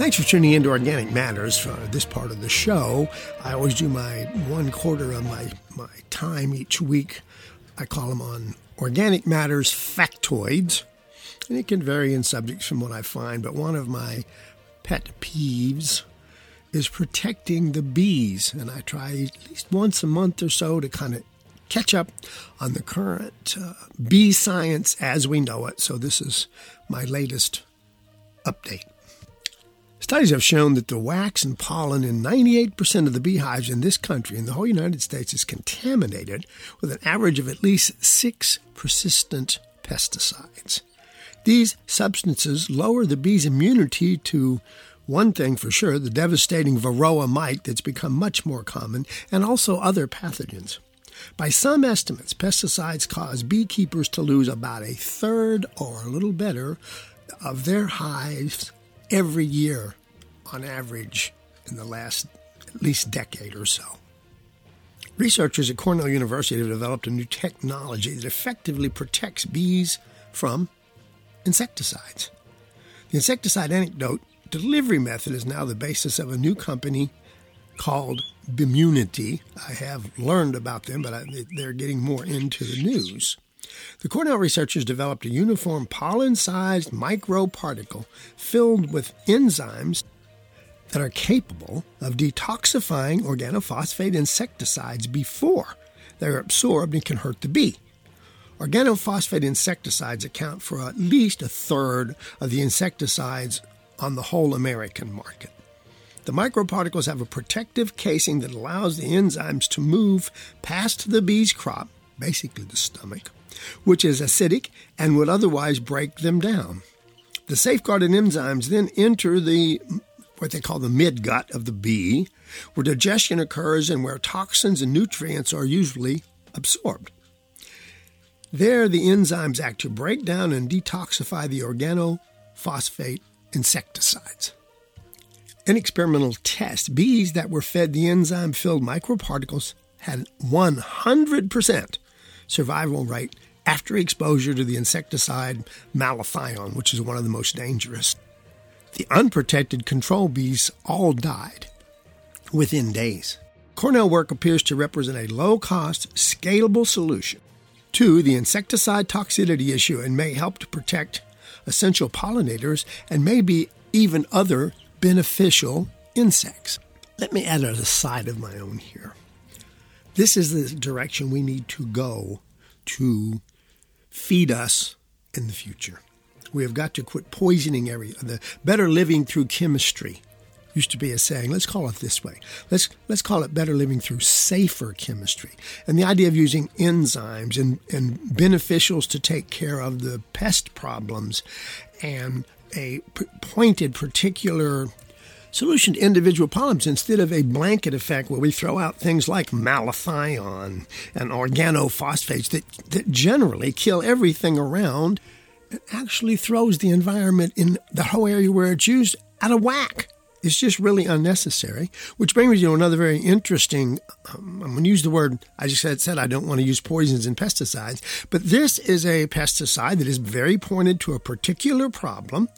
Thanks for tuning in to Organic Matters for this part of the show. I always do my one quarter of my, my time each week. I call them on Organic Matters factoids. And it can vary in subjects from what I find, but one of my pet peeves is protecting the bees. And I try at least once a month or so to kind of catch up on the current uh, bee science as we know it. So this is my latest update. Studies have shown that the wax and pollen in 98% of the beehives in this country, in the whole United States, is contaminated with an average of at least six persistent pesticides. These substances lower the bee's immunity to one thing for sure, the devastating varroa mite that's become much more common, and also other pathogens. By some estimates, pesticides cause beekeepers to lose about a third or a little better of their hives every year on average in the last at least decade or so. Researchers at Cornell University have developed a new technology that effectively protects bees from insecticides. The insecticide antidote delivery method is now the basis of a new company called Beemmunity. I have learned about them, but they're getting more into the news. The Cornell researchers developed a uniform pollen sized microparticle filled with enzymes that are capable of detoxifying organophosphate insecticides before they're absorbed and can hurt the bee. Organophosphate insecticides account for at least a third of the insecticides on the whole American market. The microparticles have a protective casing that allows the enzymes to move past the bee's crop, basically the stomach, which is acidic and would otherwise break them down. The safeguarded enzymes then enter the what they call the midgut of the bee, where digestion occurs and where toxins and nutrients are usually absorbed. There, the enzymes act to break down and detoxify the organophosphate insecticides. In experimental tests, bees that were fed the enzyme filled microparticles had 100% survival rate after exposure to the insecticide malathion, which is one of the most dangerous. The unprotected control bees all died within days. Cornell work appears to represent a low cost, scalable solution to the insecticide toxicity issue and may help to protect essential pollinators and maybe even other beneficial insects. Let me add a side of my own here. This is the direction we need to go to feed us in the future. We have got to quit poisoning every the better living through chemistry used to be a saying. Let's call it this way. Let's let's call it better living through safer chemistry. And the idea of using enzymes and, and beneficials to take care of the pest problems and a pointed particular solution to individual problems instead of a blanket effect where we throw out things like malathion and organophosphates that, that generally kill everything around it actually throws the environment in the whole area where it's used out of whack. It's just really unnecessary, which brings me to another very interesting. Um, I'm going to use the word, I just said, said I don't want to use poisons and pesticides, but this is a pesticide that is very pointed to a particular problem.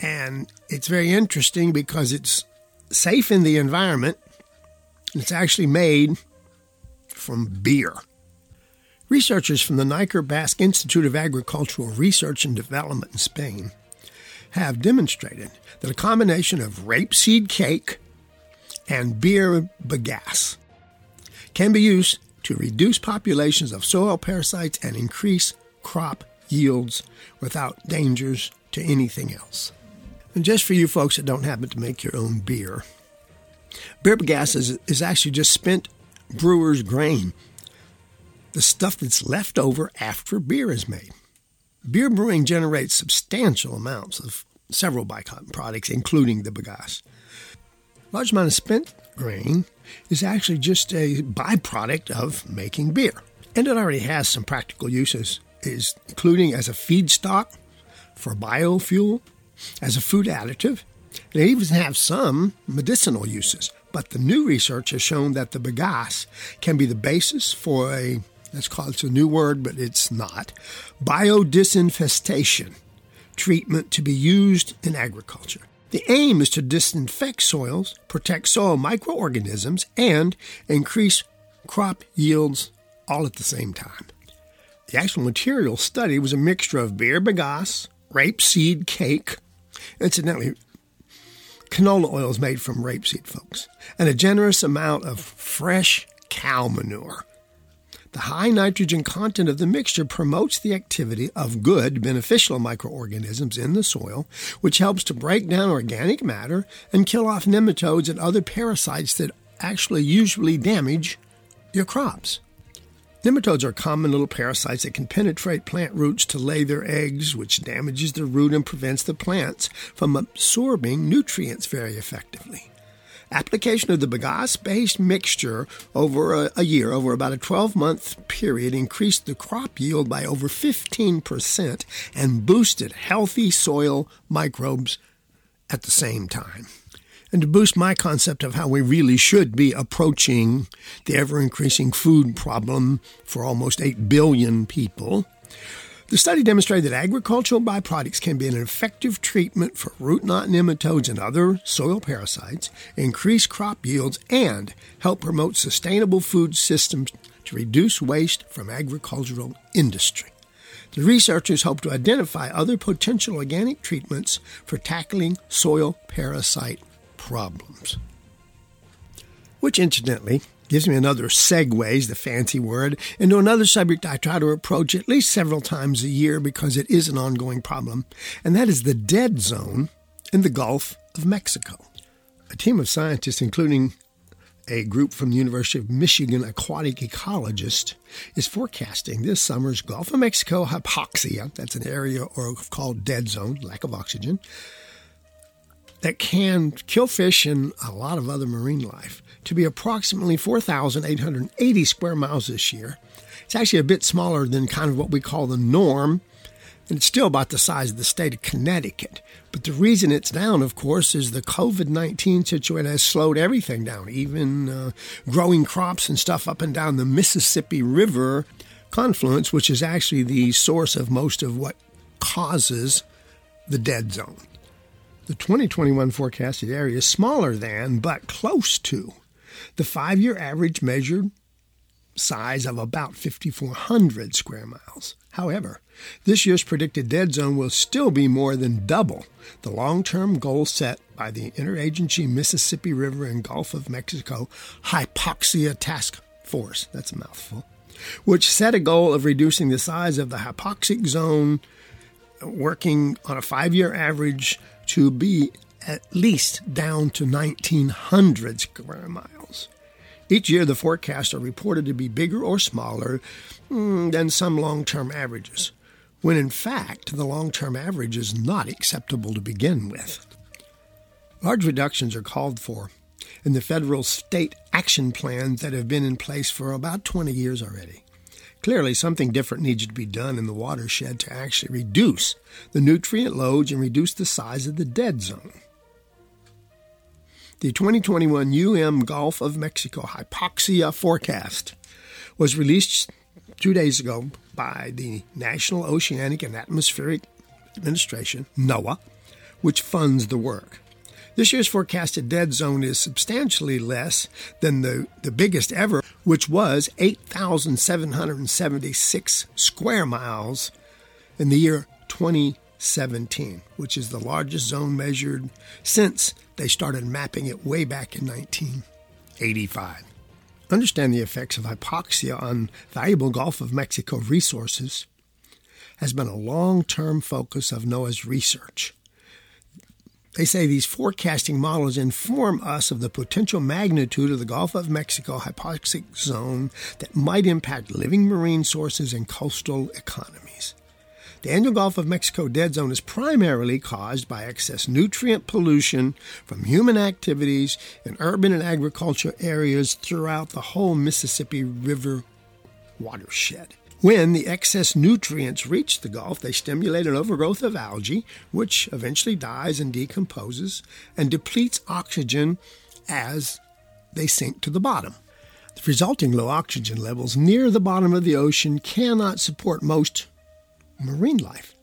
And it's very interesting because it's safe in the environment. It's actually made from beer. Researchers from the Neiker Basque Institute of Agricultural Research and Development in Spain have demonstrated that a combination of rapeseed cake and beer bagasse can be used to reduce populations of soil parasites and increase crop yields without dangers to anything else. And just for you folks that don't happen to make your own beer, beer bagasse is, is actually just spent brewer's grain the stuff that's left over after beer is made. Beer brewing generates substantial amounts of several byproducts, including the bagasse. Large amount of spent grain is actually just a byproduct of making beer, and it already has some practical uses, is including as a feedstock for biofuel, as a food additive. It even has some medicinal uses. But the new research has shown that the bagasse can be the basis for a that's called it's a new word, but it's not. Biodisinfestation treatment to be used in agriculture. The aim is to disinfect soils, protect soil microorganisms, and increase crop yields all at the same time. The actual material study was a mixture of beer bagasse, rapeseed cake, incidentally, canola oil is made from rapeseed, folks, and a generous amount of fresh cow manure. High nitrogen content of the mixture promotes the activity of good beneficial microorganisms in the soil, which helps to break down organic matter and kill off nematodes and other parasites that actually usually damage your crops. Nematodes are common little parasites that can penetrate plant roots to lay their eggs, which damages the root and prevents the plants from absorbing nutrients very effectively. Application of the bagasse based mixture over a, a, year, over about a 12 month period, increased the crop yield by over 15% and boosted healthy soil microbes at the same time. And to boost my concept of how we really should be approaching the ever increasing food problem for almost 8 billion people, the study demonstrated that agricultural byproducts can be an effective treatment for root knot nematodes and other soil parasites, increase crop yields, and help promote sustainable food systems to reduce waste from agricultural industry. The researchers hope to identify other potential organic treatments for tackling soil parasite problems. Which, incidentally, gives me another segues, the fancy word, into another subject I try to approach at least several times a year because it is an ongoing problem, and that is the dead zone in the Gulf of Mexico. A team of scientists, including a group from the University of Michigan aquatic ecologist, is forecasting this summer's Gulf of Mexico hypoxia, that's an area or called dead zone, lack of oxygen, that can kill fish and a lot of other marine life to be approximately 4,880 square miles this year. It's actually a bit smaller than kind of what we call the norm, and it's still about the size of the state of Connecticut. But the reason it's down, of course, is the COVID 19 situation has slowed everything down, even uh, growing crops and stuff up and down the Mississippi River confluence, which is actually the source of most of what causes the dead zone. The 2021 forecasted area is smaller than, but close to, the five year average measured size of about 5,400 square miles. However, this year's predicted dead zone will still be more than double the long term goal set by the Interagency Mississippi River and Gulf of Mexico Hypoxia Task Force. That's a mouthful. Which set a goal of reducing the size of the hypoxic zone, working on a five year average to be at least down to 1,900 square miles. Each year, the forecasts are reported to be bigger or smaller mm, than some long term averages, when in fact, the long term average is not acceptable to begin with. Large reductions are called for in the federal state action plans that have been in place for about 20 years already. Clearly, something different needs to be done in the watershed to actually reduce the nutrient loads and reduce the size of the dead zone. The 2021 UM Gulf of Mexico hypoxia forecast was released two days ago by the National Oceanic and Atmospheric Administration, NOAA, which funds the work. This year's forecasted dead zone is substantially less than the, the biggest ever, which was 8,776 square miles in the year 2017, which is the largest zone measured since they started mapping it way back in 1985. Understand the effects of hypoxia on valuable Gulf of Mexico resources has been a long term focus of NOAA's research. They say these forecasting models inform us of the potential magnitude of the Gulf of Mexico hypoxic zone that might impact living marine sources and coastal economies. The annual Gulf of Mexico dead zone is primarily caused by excess nutrient pollution from human activities in urban and agricultural areas throughout the whole Mississippi River watershed. When the excess nutrients reach the Gulf, they stimulate an overgrowth of algae, which eventually dies and decomposes and depletes oxygen as they sink to the bottom. The resulting low oxygen levels near the bottom of the ocean cannot support most marine life.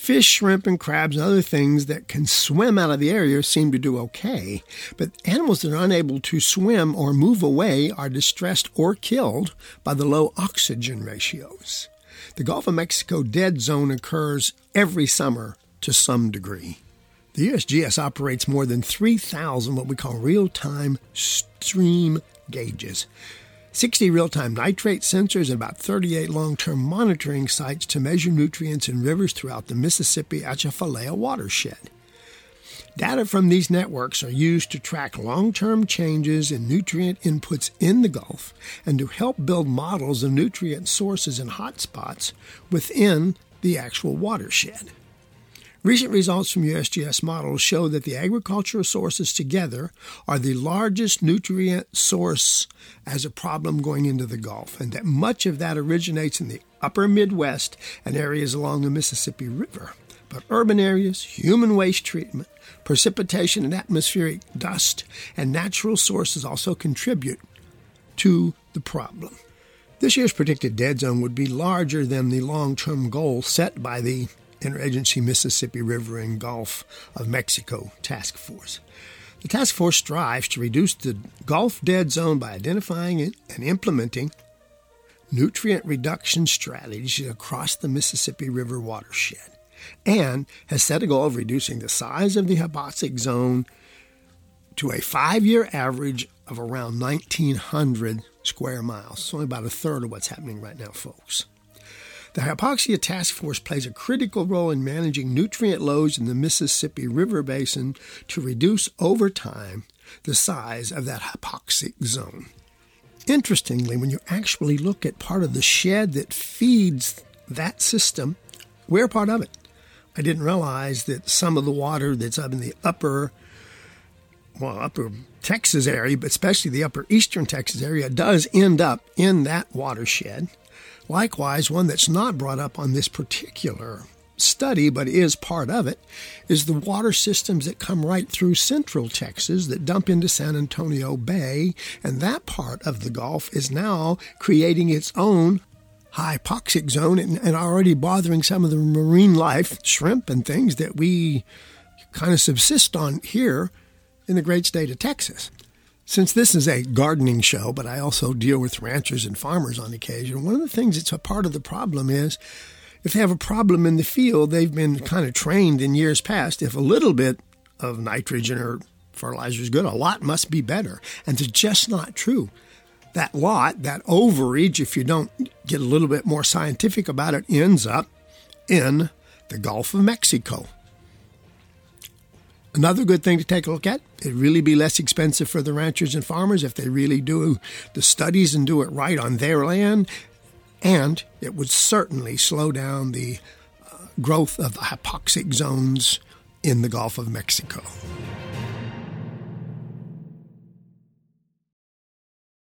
Fish, shrimp, and crabs and other things that can swim out of the area seem to do okay, but animals that are unable to swim or move away are distressed or killed by the low oxygen ratios. The Gulf of Mexico dead zone occurs every summer to some degree. The USGS operates more than 3,000 what we call real time stream gauges. 60 real time nitrate sensors, and about 38 long term monitoring sites to measure nutrients in rivers throughout the Mississippi Atchafalaya watershed. Data from these networks are used to track long term changes in nutrient inputs in the Gulf and to help build models of nutrient sources and hotspots within the actual watershed. Recent results from USGS models show that the agricultural sources together are the largest nutrient source as a problem going into the Gulf, and that much of that originates in the upper Midwest and areas along the Mississippi River. But urban areas, human waste treatment, precipitation and atmospheric dust, and natural sources also contribute to the problem. This year's predicted dead zone would be larger than the long term goal set by the Interagency Mississippi River and Gulf of Mexico Task Force. The task force strives to reduce the Gulf dead zone by identifying and implementing nutrient reduction strategies across the Mississippi River watershed and has set a goal of reducing the size of the hypoxic zone to a five year average of around 1,900 square miles. It's only about a third of what's happening right now, folks. The Hypoxia Task Force plays a critical role in managing nutrient loads in the Mississippi River Basin to reduce over time the size of that hypoxic zone. Interestingly, when you actually look at part of the shed that feeds that system, we're part of it. I didn't realize that some of the water that's up in the upper, well, upper Texas area, but especially the upper eastern Texas area, does end up in that watershed. Likewise, one that's not brought up on this particular study, but is part of it, is the water systems that come right through central Texas that dump into San Antonio Bay. And that part of the Gulf is now creating its own hypoxic zone and, and already bothering some of the marine life, shrimp and things that we kind of subsist on here in the great state of Texas. Since this is a gardening show, but I also deal with ranchers and farmers on occasion, one of the things that's a part of the problem is if they have a problem in the field, they've been kind of trained in years past. If a little bit of nitrogen or fertilizer is good, a lot must be better. And it's just not true. That lot, that overage, if you don't get a little bit more scientific about it, ends up in the Gulf of Mexico. Another good thing to take a look at, it'd really be less expensive for the ranchers and farmers if they really do the studies and do it right on their land. And it would certainly slow down the uh, growth of the hypoxic zones in the Gulf of Mexico.